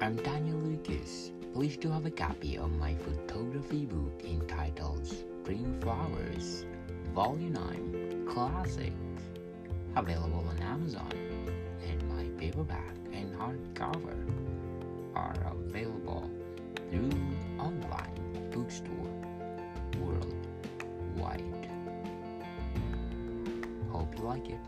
I'm Daniel Lucas. Please do have a copy of my photography book entitled Spring Flowers, Volume 9 Classics, available on Amazon, and my paperback and hardcover are available through online bookstore worldwide. Hope you like it.